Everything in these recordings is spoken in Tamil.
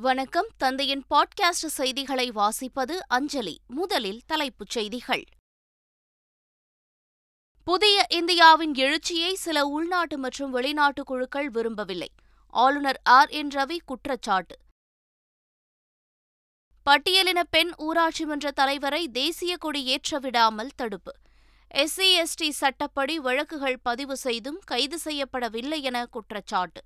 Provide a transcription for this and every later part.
வணக்கம். தந்தையின் பாட்காஸ்ட் செய்திகளை வாசிப்பது அஞ்சலி. முதலில் தலைப்புச் செய்திகள். புதிய இந்தியாவின் எழுச்சியை சில உள்நாட்டு மற்றும் வெளிநாட்டு குழுக்கள் விரும்பவில்லை. ஆளுநர் ஆர். என். ரவி குற்றச்சாட்டு. பட்டியலின பெண் ஊராட்சி மன்ற தலைவரை தேசிய கொடி ஏற்ற விடாமல் தடுப்பு. எஸ்சி எஸ்டி சட்டப்படி வழக்குகள் பதிவு செய்தும் கைது செய்யப்படவில்லை என குற்றச்சாட்டு.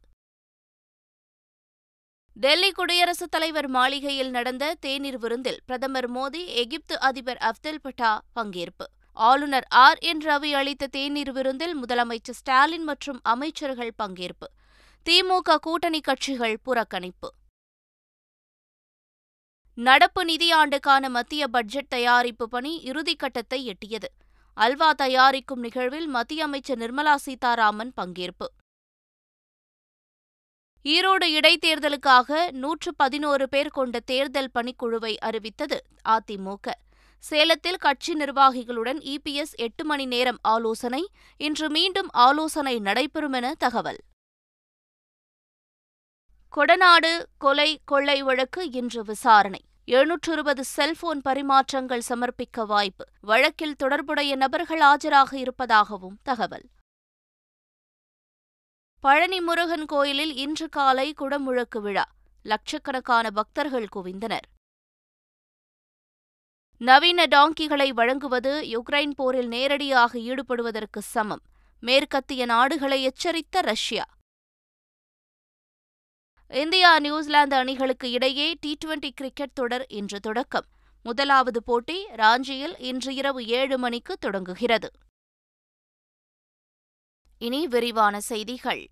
டெல்லி குடியரசுத் தலைவர் மாளிகையில் நடந்த தேநீர் விருந்தில் பிரதமர் மோடி எகிப்து அதிபர் அப்தெல் பட்டா பங்கேற்பு. ஆளுநர் ஆர் என் ரவி அளித்த தேநீர் விருந்தில் முதலமைச்சர் ஸ்டாலின் மற்றும் அமைச்சர்கள் பங்கேற்பு. திமுக கூட்டணி கட்சிகள் புறக்கணிப்பு. நடப்பு நிதியாண்டுக்கான மத்திய பட்ஜெட் தயாரிப்பு பணி இறுதிக்கட்டத்தை எட்டியது. அல்வா தயாரிக்கும் நிகழ்வில் மத்திய அமைச்சர் நிர்மலா சீதாராமன் பங்கேற்பு. ஈரோடு இடைத்தேர்தலுக்காக நூற்று பதினோரு பேர் கொண்ட தேர்தல் பணிக்குழுவை அறிவித்தது அதிமுக. சேலத்தில் கட்சி நிர்வாகிகளுடன் இபிஎஸ் எட்டு மணி நேரம் ஆலோசனை இன்று மீண்டும் ஆலோசனை நடைபெறும் என தகவல். கொடநாடு கொலை கொள்ளை வழக்கு இன்று விசாரணை. எழுநூற்று இருபது செல்போன் பரிமாற்றங்கள் சமர்ப்பிக்க வாய்ப்பு. வழக்கில் தொடர்புடைய நபர்கள் ஆஜராக இருப்பதாகவும் தகவல். பழனி முருகன் கோயிலில் இன்று காலை குடமுழக்கு விழா. லட்சக்கணக்கான பக்தர்கள் குவிந்தனர். நவீன டாங்கிகளை வழங்குவது யுக்ரைன் போரில் நேரடியாக ஈடுபடுவதற்கு சமம். மேற்கத்திய நாடுகளை எச்சரித்த ரஷ்யா. இந்தியா நியூசிலாந்து அணிகளுக்கு இடையே டி டுவெண்டி கிரிக்கெட் தொடர் இன்று தொடக்கம். முதலாவது போட்டி ராஞ்சியில் இன்று இரவு ஏழு மணிக்கு தொடங்குகிறது. இனி விரிவான செய்திகள்.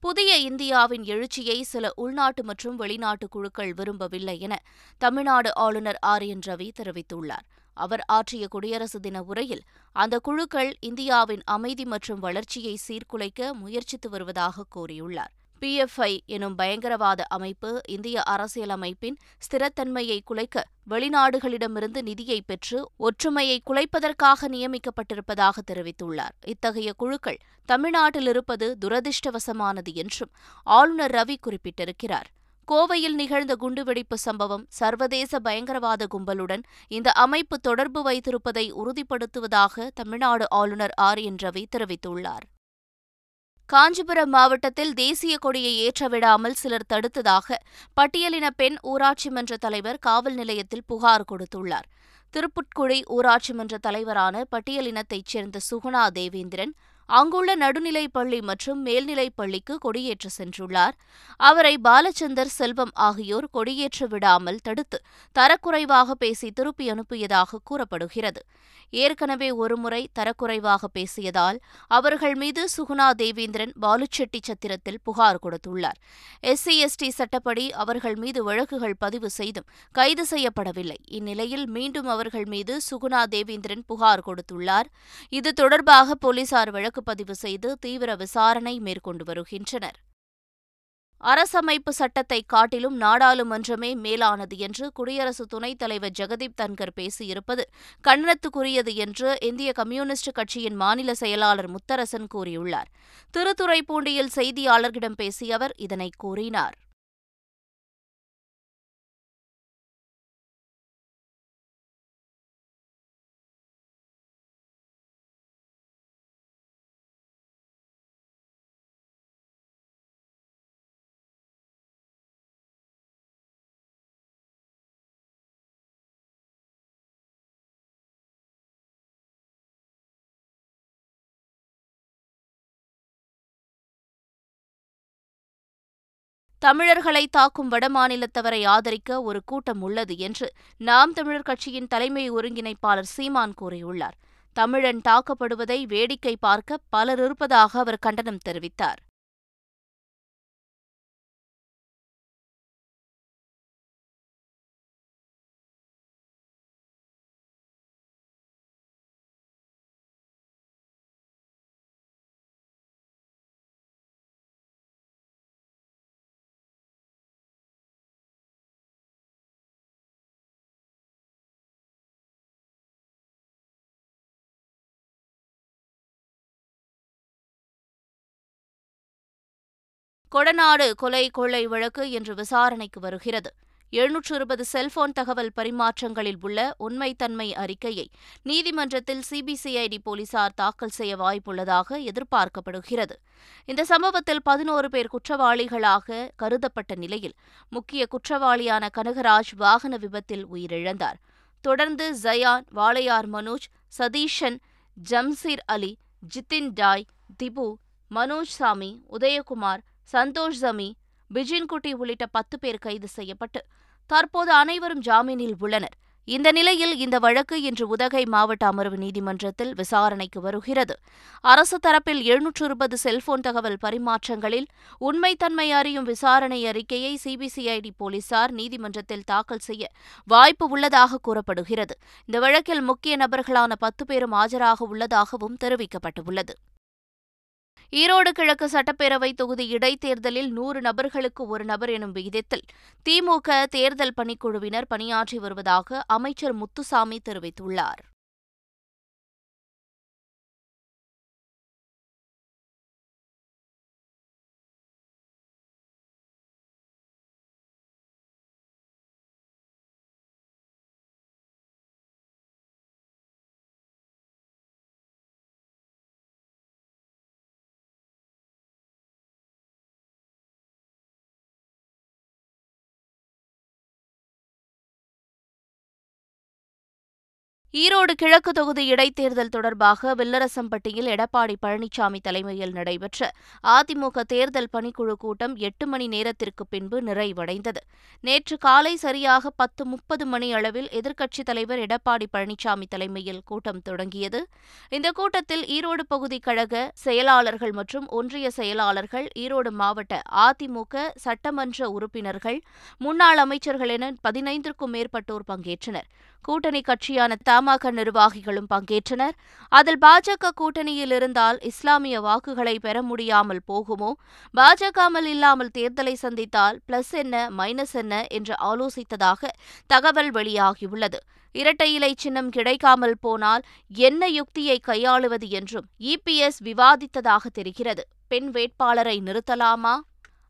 புதிய இந்தியாவின் எழுச்சியை சில உள்நாட்டு மற்றும் வெளிநாட்டு குழுக்கள் விரும்பவில்லை என தமிழ்நாடு ஆளுநர் ஆர் என் ரவி தெரிவித்துள்ளார். அவர் ஆற்றிய குடியரசு தின உரையில் அந்த குழுக்கள் இந்தியாவின் அமைதி மற்றும் வளர்ச்சியை சீர்குலைக்க முயற்சித்து வருவதாக கூறியுள்ளார். பிஎஃப்ஐ எனும் பயங்கரவாத அமைப்பு இந்திய அரசியலமைப்பின் ஸ்திரத்தன்மையை குலைக்க வெளிநாடுகளிடமிருந்து நிதியை பெற்று ஒற்றுமையை குலைப்பதற்காக நியமிக்கப்பட்டிருப்பதாக தெரிவித்துள்ளார். இத்தகைய குழுக்கள் தமிழ்நாட்டில் இருப்பது துரதிருஷ்டவசமானது என்றும் ஆளுநர் ரவி குறிப்பிட்டிருக்கிறார். கோவையில் நிகழ்ந்த குண்டுவெடிப்பு சம்பவம் சர்வதேச பயங்கரவாத கும்பலுடன் இந்த அமைப்பு தொடர்பு வைத்திருப்பதை உறுதிப்படுத்துவதாக தமிழ்நாடு ஆளுநர் ஆர் என் ரவி தெரிவித்துள்ளார். காஞ்சிபுரம் மாவட்டத்தில் தேசிய கொடியை ஏற்றவிடாமல் சிலர் தடுத்ததாக பட்டியலின பெண் ஊராட்சி மன்ற தலைவர் காவல் நிலையத்தில் புகார் கொடுத்துள்ளார். திருப்புட்குழி ஊராட்சி மன்ற தலைவரான பட்டியலினத்தைச் சேர்ந்த சுகுணா தேவேந்திரன் அங்குள்ள நடுநிலைப் பள்ளி மற்றும் மேல்நிலைப் பள்ளிக்கு கொடியேற்ற சென்றுள்ளார். அவரை பாலச்சந்தர் செல்வம் ஆகியோர் கொடியேற்ற விடாமல் தடுத்து தரக்குறைவாக பேசி திருப்பி அனுப்பியதாக கூறப்படுகிறது. ஏற்கனவே ஒருமுறை தரக்குறைவாக பேசியதால் அவர்கள் மீது சுகுணா தேவேந்திரன் பாலுச்செட்டி சத்திரத்தில் புகார் கொடுத்துள்ளார். எஸ்சி எஸ்டி சட்டப்படி அவர்கள் மீது வழக்குகள் பதிவு செய்தும் கைது செய்யப்படவில்லை. இந்நிலையில் மீண்டும் அவர்கள் மீது சுகுணா தேவேந்திரன் புகார் கொடுத்துள்ளார். இது தொடர்பாக போலீசார் வழக்கு பதிவு செய்து தீவிர விசாரணை மேற்கொண்டு வருகின்றனர். அரசமைப்பு சட்டத்தை காட்டிலும் நாடாளுமன்றமே மேலானது என்று குடியரசு துணைத் தலைவர் ஜெகதீப் தன்கர் பேசியிருப்பது கண்டனத்துக்குரியது என்று இந்திய கம்யூனிஸ்ட் கட்சியின் மாநில செயலாளர் முத்தரசன் கூறியுள்ளார். திருத்துறைப்பூண்டியில் செய்தியாளர்களிடம் பேசிய அவர் இதனை கூறினார். தமிழர்களை தாக்கும் வடமாநிலத்தவரை ஆதரிக்க ஒரு கூட்டம் உள்ளது என்று நாம் தமிழர் கட்சியின் தலைமை ஒருங்கிணைப்பாளர் சீமான் கூறியுள்ளார். தமிழன் தாக்கப்படுவதை வேடிக்கை பார்க்க பலர் இருப்பதாக அவர் கண்டனம் தெரிவித்தார். கொடநாடு கொலை கொள்ளை வழக்கு இன்று விசாரணைக்கு வருகிறது. எழுநூற்று இருபது செல்போன் தகவல் பரிமாற்றங்களில் உள்ள உண்மைத்தன்மை அறிக்கையை நீதிமன்றத்தில் சிபிசிஐடி போலீசார் தாக்கல் செய்ய வாய்ப்புள்ளதாக எதிர்பார்க்கப்படுகிறது. இந்த சம்பவத்தில் பதினோரு பேர் குற்றவாளிகளாக கருதப்பட்ட நிலையில் முக்கிய குற்றவாளியான கனகராஜ் வாகன விபத்தில் உயிரிழந்தார். தொடர்ந்து ஜயான் வாளையார் மனோஜ் சதீஷன் ஜம்சீர் அலி ஜித்தின் டாய் திபு மனோஜ் சாமி உதயகுமார் சந்தோஷ் ஜமி பிஜின்குட்டி உள்ளிட்ட பத்து பேர் கைது செய்யப்பட்டு தற்போது அனைவரும் ஜாமீனில் உள்ளனர். இந்த நிலையில் இந்த வழக்கு இன்று உதகை மாவட்ட அமர்வு நீதிமன்றத்தில் விசாரணைக்கு வருகிறது. அரசு தரப்பில் எழுநூற்று இருபது செல்போன் தகவல் பரிமாற்றங்களில் உண்மைத்தன்மை அறியும் விசாரணை அறிக்கையை சிபிசிஐடி போலீசார் நீதிமன்றத்தில் தாக்கல் செய்ய வாய்ப்பு உள்ளதாக கூறப்படுகிறது. இந்த வழக்கில் முக்கிய நபர்களான பத்து பேரும் ஆஜராக உள்ளதாகவும் தெரிவிக்கப்பட்டுள்ளது. ஈரோடு கிழக்கு சட்டப்பேரவை தொகுதி இடைத்தேர்தலில் நூறு நபர்களுக்கு ஒரு நபர் எனும் விகிதத்தில் திமுக தேர்தல் பணிக்குழுவினர் பணியாற்றி வருவதாக அமைச்சர் முத்துசாமி தெரிவித்துள்ளார். ஈரோடு கிழக்கு தொகுதி இடைத்தேர்தல் தொடர்பாக வில்லரசம்பட்டியில் எடப்பாடி பழனிசாமி தலைமையில் நடைபெற்ற அதிமுக தேர்தல் பணிக்குழு கூட்டம் எட்டு மணி நேரத்திற்கு பின்பு நிறைவடைந்தது. நேற்று காலை சரியாக பத்து முப்பது மணி அளவில் எதிர்க்கட்சித் தலைவர் எடப்பாடி பழனிசாமி தலைமையில் கூட்டம் தொடங்கியது. இந்த கூட்டத்தில் ஈரோடு பகுதி கழக செயலாளர்கள் மற்றும் ஒன்றிய செயலாளர்கள் ஈரோடு மாவட்ட அதிமுக சட்டமன்ற உறுப்பினர்கள் முன்னாள் அமைச்சர்கள் என பதினைந்திற்கும் மேற்பட்டோர் பங்கேற்றனர். கூட்டணி கட்சியான தமாக நிர்வாகிகளும் பங்கேற்றனர். அதில் பாஜக கூட்டணியில் இருந்தால் இஸ்லாமிய வாக்குகளை பெற முடியாமல் போகுமோ? பாஜகமல் இல்லாமல் தேர்தலை சந்தித்தால் பிளஸ் என்ன மைனஸ் என்ன என்று ஆலோசித்ததாக தகவல் வெளியாகியுள்ளது. இரட்டை இலை சின்னம் கிடைக்காமல் போனால் என்ன யுக்தியை கையாளுவது என்றும் இபிஎஸ் விவாதித்ததாக தெரிகிறது. பெண் வேட்பாளரை நிறுத்தலாமா?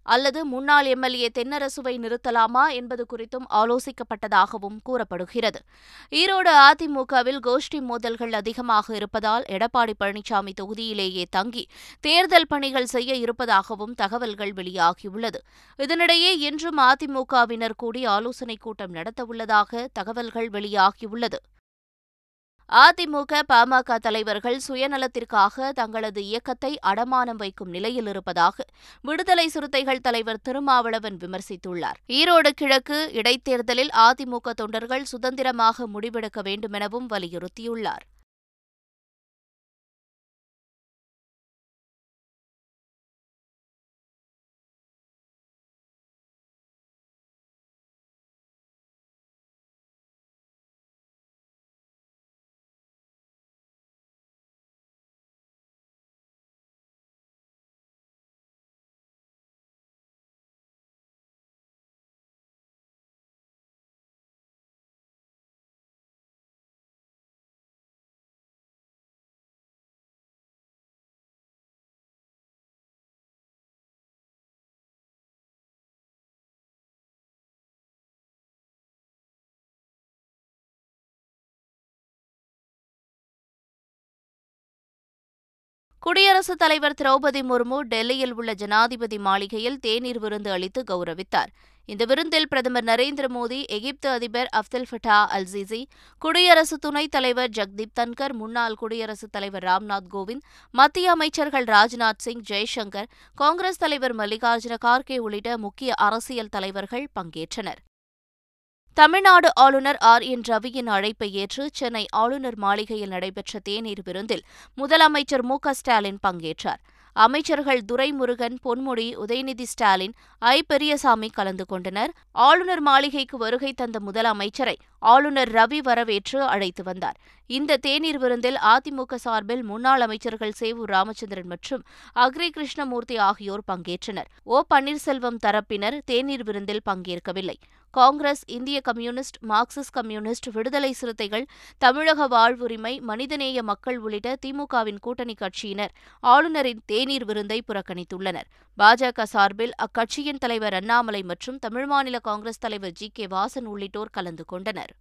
அல்லது முன்னாள் எம்எல்ஏ தென்னரசுவை நிறுத்தலாமா என்பது குறித்தும் ஆலோசிக்கப்பட்டதாகவும் கூறப்படுகிறது. ஈரோடு அதிமுகவில் கோஷ்டி மோதல்கள் அதிகமாக இருப்பதால் எடப்பாடி பழனிசாமி தொகுதியிலேயே தங்கி தேர்தல் பணிகள் செய்ய இருப்பதாகவும் தகவல்கள் வெளியாகியுள்ளது. இதனிடையே இன்றும் அதிமுகவினர் கூடி ஆலோசனைக் கூட்டம் நடத்தவுள்ளதாக தகவல்கள் வெளியாகியுள்ளது. அதிமுக பாமக தலைவர்கள் சுயநலத்திற்காக தங்களது இயக்கத்தை அடமானம் வைக்கும் நிலையில் இருப்பதாக விடுதலை சிறுத்தைகள் தலைவர் திருமாவளவன் விமர்சித்துள்ளார். ஈரோடு கிழக்கு இடைத்தேர்தலில் அதிமுக தொண்டர்கள் சுதந்திரமாக முடிவெடுக்க வேண்டுமெனவும் வலியுறுத்தியுள்ளார். குடியரசுத் தலைவர் திரௌபதி முர்மு டெல்லியில் உள்ள ஜனாதிபதி மாளிகையில் தேநீர் விருந்து அளித்து கௌரவித்தார். இந்த விருந்தில் பிரதமர் நரேந்திர மோடி எகிப்து அதிபர் அப்தல் ஃபட்டா அல்சிசி குடியரசு துணைத் தலைவர் ஜக்தீப் தன்கர் முன்னாள் குடியரசுத் தலைவர் ராம்நாத் கோவிந்த் மத்திய அமைச்சர்கள் ராஜ்நாத் சிங் ஜெய்சங்கர் காங்கிரஸ் தலைவர் மல்லிகார்ஜுன கார்கே உள்ளிட்ட முக்கிய அரசியல் தலைவர்கள் பங்கேற்றனர். தமிழ்நாடு ஆளுநர் ஆர். என். ரவியின் அழைப்பை ஏற்று சென்னை ஆளுநர் மாளிகையில் நடைபெற்ற தேநீர் விருந்தில் முதலமைச்சர் மு. ஸ்டாலின் பங்கேற்றார். அமைச்சர்கள் துரைமுருகன் பொன்முடி உதயநிதி ஸ்டாலின் ஐ. பெரியசாமி கலந்து கொண்டனர். ஆளுநர் மாளிகைக்கு வருகை தந்த முதலமைச்சரை ஆளுநர் ரவி வரவேற்று அழைத்து வந்தார். இந்த தேநீர் விருந்தில் அதிமுக சார்பில் முன்னாள் அமைச்சர்கள் சேவூர் ராமச்சந்திரன் மற்றும் அக்ரி கிருஷ்ணமூர்த்தி ஆகியோர் பங்கேற்றனர். ஓ. பன்னீர்செல்வம் தரப்பினர் தேநீர் விருந்தில் பங்கேற்கவில்லை. காங்கிரஸ் இந்திய கம்யூனிஸ்ட் மார்க்சிஸ்ட் கம்யூனிஸ்ட் விடுதலை சிறுத்தைகள் தமிழக வாழ்வுரிமை மனிதநேய மக்கள் உள்ளிட்ட திமுகவின் கூட்டணி கட்சியினர் ஆளுநரின் தேநீர் விருந்தை புறக்கணித்துள்ளனர். பாஜக சார்பில் அக்கட்சியின் தலைவர் அண்ணாமலை மற்றும் தமிழ் மாநில காங்கிரஸ் தலைவர் ஜி கே வாசன் உள்ளிட்டோர் கலந்து கொண்டனர்.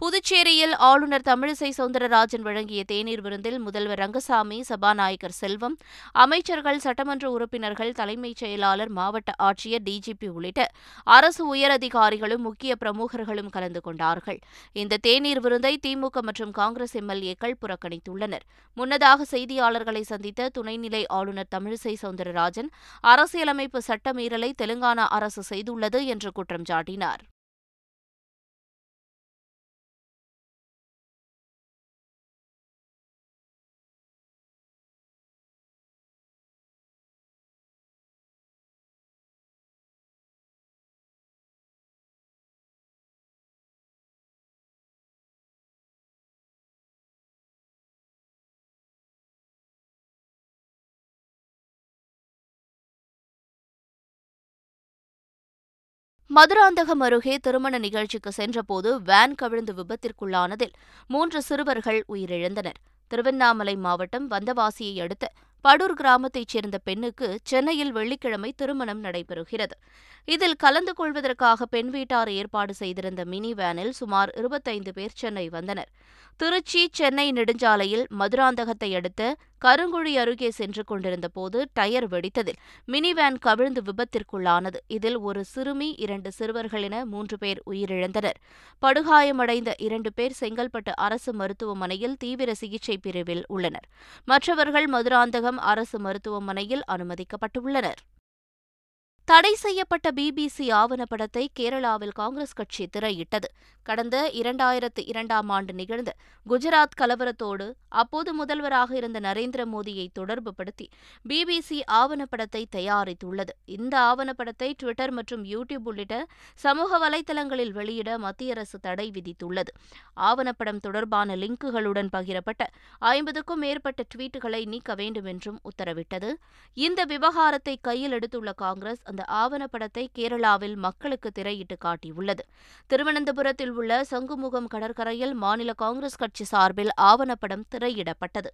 புதுச்சேரியில் ஆளுநர் தமிழிசை சவுந்தரராஜன் வழங்கிய தேநீர் விருந்தில் முதல்வர் ரங்கசாமி சபாநாயகர் செல்வம் அமைச்சர்கள் சட்டமன்ற உறுப்பினர்கள் தலைமைச் செயலாளர் மாவட்ட ஆட்சியர் டிஜிபி உள்ளிட்ட அரசு உயரதிகாரிகளும் முக்கிய பிரமுகர்களும் கலந்து கொண்டார்கள். இந்த தேநீர் விருந்தை திமுக மற்றும் காங்கிரஸ் எம்எல்ஏக்கள் புறக்கணித்துள்ளனர். முன்னதாக செய்தியாளர்களை சந்தித்த துணைநிலை ஆளுநர் தமிழிசை சவுந்தரராஜன் அரசியலமைப்பு சட்டமீறலை தெலுங்கானா அரசு செய்துள்ளது என்று குற்றம் சாட்டினார். மதுராந்தகம் அருகே திருமண நிகழ்ச்சிக்கு சென்றபோது வேன் கவிழ்ந்து விபத்திற்குள்ளானதில் மூன்று சிறுவர்கள் உயிரிழந்தனர். திருவண்ணாமலை மாவட்டம் வந்தவாசியை அடுத்த படூர் கிராமத்தைச் சேர்ந்த பெண்ணுக்கு சென்னையில் வெள்ளிக்கிழமை திருமணம் நடைபெறுகிறது. இதில் கலந்து கொள்வதற்காக பெண் வீட்டார் ஏற்பாடு செய்திருந்த மினி வேனில் சுமார் இருபத்தைந்து பேர் சென்னை வந்தனர். திருச்சி சென்னை நெடுஞ்சாலையில் மதுராந்தகத்தை அடுத்த கருங்குழி அருகே சென்று கொண்டிருந்த போது டயர் வெடித்ததில் மினி வேன் கவிழ்ந்து விபத்திற்குள்ளானது. இதில் ஒரு சிறுமி இரண்டு சிறுவர்கள் என மூன்று பேர் உயிரிழந்தனர். படுகாயமடைந்த இரண்டு பேர் செங்கல்பட்டு அரசு மருத்துவமனையில் தீவிர சிகிச்சை பிரிவில் உள்ளனர். மற்றவர்கள் மதுராந்தகம் அரசு மருத்துவமனையில் அனுமதிக்கப்பட்டுள்ளனர். தடை செய்யப்பட்ட பிபிசி ஆவணப்படத்தை கேரளாவில் காங்கிரஸ் கட்சி திரையிட்டது. கடந்த இரண்டாயிரத்து இரண்டாம் ஆண்டு நிகழ்ந்த குஜராத் கலவரத்தோடு அப்போது முதல்வராக இருந்த நரேந்திர மோடியை தொடர்புபடுத்தி பிபிசி ஆவணப்படத்தை தயாரித்துள்ளது. இந்த ஆவணப்படத்தை டுவிட்டர் மற்றும் யூடியூப் உள்ளிட்ட சமூக வலைதளங்களில் வெளியிட மத்திய அரசு தடை விதித்துள்ளது. ஆவணப்படம் தொடர்பான லிங்குகளுடன் பகிரப்பட்ட ஐம்பதுக்கும் மேற்பட்ட ட்வீட்டுகளை நீக்க வேண்டும் என்றும் உத்தரவிட்டது. இந்த விவகாரத்தை கையில் எடுத்துள்ள காங்கிரஸ் அந்த ஆவணப்படத்தை கேரளாவில் மக்களுக்கு திரையிட்டு காட்டியுள்ளது. திருவனந்தபுரத்தில் உள்ள சங்குமுகம் கடற்கரையில் மாநில காங்கிரஸ் கட்சி சார்பில் ஆவணப்படம் திரையிடப்பட்டது.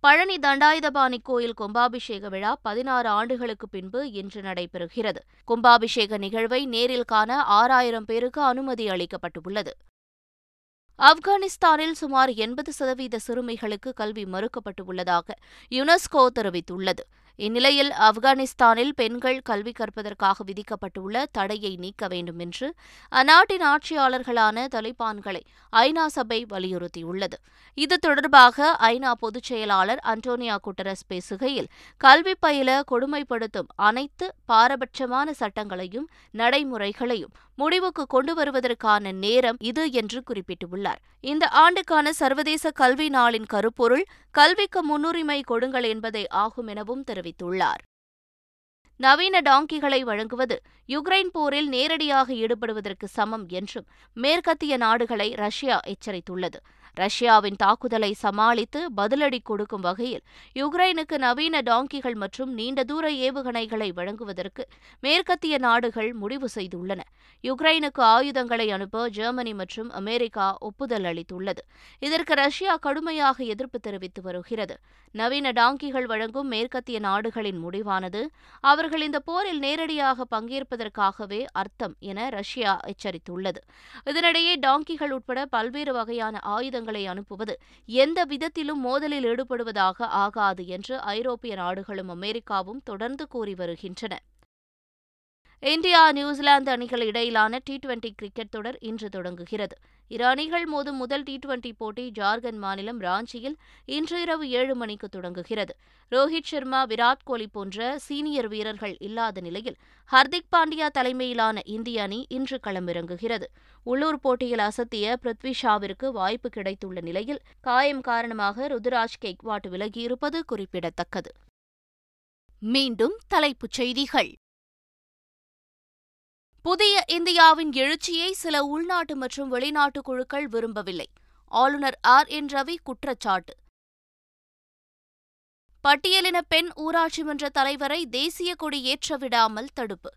பழனி தண்டாயுதபாணி கோயில் கும்பாபிஷேக விழா பதினாறு ஆண்டுகளுக்கு பின்பு இன்று நடைபெறுகிறது. கும்பாபிஷேக நிகழ்வை நேரில் காண ஆறாயிரம் பேருக்கு அனுமதி அளிக்கப்பட்டுள்ளது. ஆப்கானிஸ்தானில் சுமார் எண்பது சதவீத சிறுமிகளுக்கு கல்வி மறுக்கப்பட்டுள்ளதாக யுனெஸ்கோ தெரிவித்துள்ளது. இந்நிலையில் ஆப்கானிஸ்தானில் பெண்கள் கல்வி கற்பதற்காக விதிக்கப்பட்டுள்ள தடையை நீக்க வேண்டும் என்று அந்நாட்டின் ஆட்சியாளர்களான தலிபான்களை ஐநா சபை வலியுறுத்தியுள்ளது. இது தொடர்பாக ஐநா பொதுச் செயலாளர் அன்டோனியா குட்டரஸ் பேசுகையில் கல்வி பயில கொடுமைப்படுத்தும் அனைத்து பாரபட்சமான சட்டங்களையும் நடைமுறைகளையும் முடிவுக்கு கொண்டு வருவதற்கான நேரம் இது என்று குறிப்பிட்டுள்ளார். இந்த ஆண்டுக்கான சர்வதேச கல்வி நாளின் கருப்பொருள் கல்விக்கு முன்னுரிமை கொடுங்கள் என்பதே ஆகும் எனவும் தெரிவித்துள்ளார். நவீன டாங்கிகளை வழங்குவது யுக்ரைன் போரில் நேரடியாக ஈடுபடுவதற்கு சமம் என்றும் மேற்கத்திய நாடுகளை ரஷ்யா எச்சரித்துள்ளது. ரஷ்யாவின் தாக்குதலை சமாளித்து பதிலடி கொடுக்கும் வகையில் யுக்ரைனுக்கு நவீன டாங்கிகள் மற்றும் நீண்ட தூர ஏவுகணைகளை வழங்குவதற்கு மேற்கத்திய நாடுகள் முடிவு செய்துள்ளன. யுக்ரைனுக்கு ஆயுதங்களை அனுப்ப ஜெர்மனி மற்றும் அமெரிக்கா ஒப்புதல் அளித்துள்ளது. இதற்கு ரஷ்யா கடுமையாக எதிர்ப்பு தெரிவித்து வருகிறது. நவீன டாங்கிகள் வழங்கும் மேற்கத்திய நாடுகளின் முடிவானது அவர்கள் இந்த போரில் நேரடியாக பங்கேற்பதற்காகவே அர்த்தம் என ரஷ்யா எச்சரித்துள்ளது. இதனிடையே டாங்கிகள் உட்பட பல்வேறு வகையான ஆயுதங்கள் விமானங்களை அனுப்புவது எந்த விதத்திலும் மோதலில் ஈடுபடுவதாக ஆகாது என்று ஐரோப்பிய நாடுகளும் அமெரிக்காவும் தொடர்ந்து கூறி வருகின்றன. இந்தியா நியூசிலாந்து அணிகள் இடையிலான டி டுவெண்டி கிரிக்கெட் தொடர் இன்று தொடங்குகிறது. இரு அணிகள் மோதும் முதல் டி டுவெண்டி போட்டி ஜார்க்கண்ட் மாநிலம் ராஞ்சியில் இன்று இரவு ஏழு மணிக்கு தொடங்குகிறது. ரோஹித் சர்மா விராட் கோலி போன்ற சீனியர் வீரர்கள் இல்லாத நிலையில் ஹர்திக் பாண்டியா தலைமையிலான இந்திய அணி இன்று களமிறங்குகிறது. உள்ளூர் போட்டியில் அசத்திய பிருத்வி ஷாவிற்கு வாய்ப்பு கிடைத்துள்ள நிலையில் காயம் காரணமாக ருதுராஜ் கெக்வாட் விலகியிருப்பது குறிப்பிடத்தக்கது. மீண்டும் தலைப்புச் செய்திகள். புதிய இந்தியாவின் எழுச்சியை சில உள்நாட்டு மற்றும் வெளிநாட்டு குழுக்கள் விரும்பவில்லை. ஆளுநர் ஆர். என். ரவி குற்றச்சாட்டு. பட்டியலின பெண் ஊராட்சி மன்ற தலைவரை தேசிய கொடி ஏற்ற விடாமல் தடுப்பு.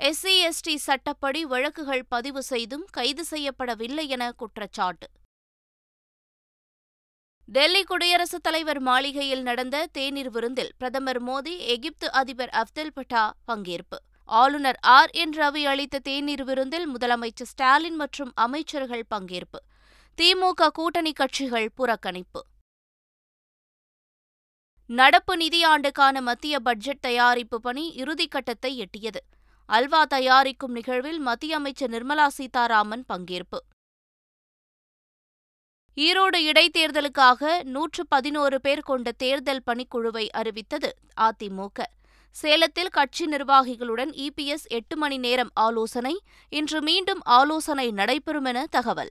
எஸ்சி எஸ்டி சட்டப்படி வழக்குகள் பதிவு செய்தும் கைது செய்யப்படவில்லை என குற்றச்சாட்டு. டெல்லி குடியரசுத் தலைவர் மாளிகையில் நடந்த தேநீர் விருந்தில் பிரதமர் மோடி எகிப்து அதிபர் அப்தெல் பட்டா பங்கேற்பு. ஆளுநர் ஆர். என். ரவி அளித்த தேநீர் விருந்தில் முதலமைச்சர் ஸ்டாலின் மற்றும் அமைச்சர்கள் பங்கேற்பு. திமுக கூட்டணி கட்சிகள் புறக்கணிப்பு. நடப்பு நிதியாண்டுக்கான மத்திய பட்ஜெட் தயாரிப்பு பணி இறுதிக்கட்டத்தை எட்டியது. அல்வா தயாரிக்கும் நிகழ்வில் மத்திய அமைச்சர் நிர்மலா சீதாராமன் பங்கேற்பு. ஈரோடு இடைத்தேர்தலுக்காக நூற்று பதினோரு பேர் கொண்ட தேர்தல் பணிக்குழுவை அறிவித்தது அதிமுக சேலத்தில் கட்சி நிர்வாகிகளுடன் இபிஎஸ் எட்டு மணி நேரம் ஆலோசனை இன்று மீண்டும் ஆலோசனை நடைபெறும் என தகவல்.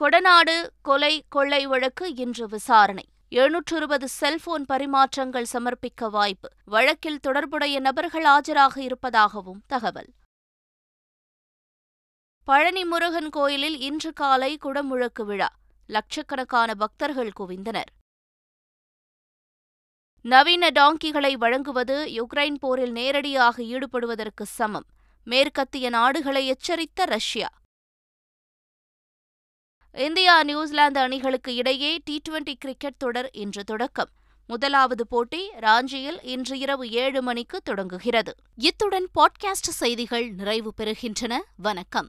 கொடநாடு கொலை கொள்ளை வழக்கு இன்று விசாரணை. எழுநூற்று இருபது செல்போன் பரிமாற்றங்கள் சமர்ப்பிக்க வாய்ப்பு. வழக்கில் தொடர்புடைய நபர்கள் ஆஜராக இருப்பதாகவும் தகவல். பழனி முருகன் கோயிலில் இன்று காலை குடமுழக்கு விழா. லட்சக்கணக்கான பக்தர்கள் குவிந்தனர். நவீன டாங்கிகளை வழங்குவது யுக்ரைன் போரில் நேரடியாக ஈடுபடுவதற்கு சமம். மேற்கத்திய நாடுகளை எச்சரித்த ரஷ்யா. இந்தியா நியூசிலாந்து அணிகளுக்கு இடையே டி டுவெண்டி கிரிக்கெட் தொடர் இன்று தொடக்கம். முதலாவது போட்டி ராஞ்சியில் இன்று இரவு ஏழு மணிக்கு தொடங்குகிறது. இத்துடன் பாட்காஸ்ட் செய்திகள் நிறைவு பெறுகின்றன. வணக்கம்.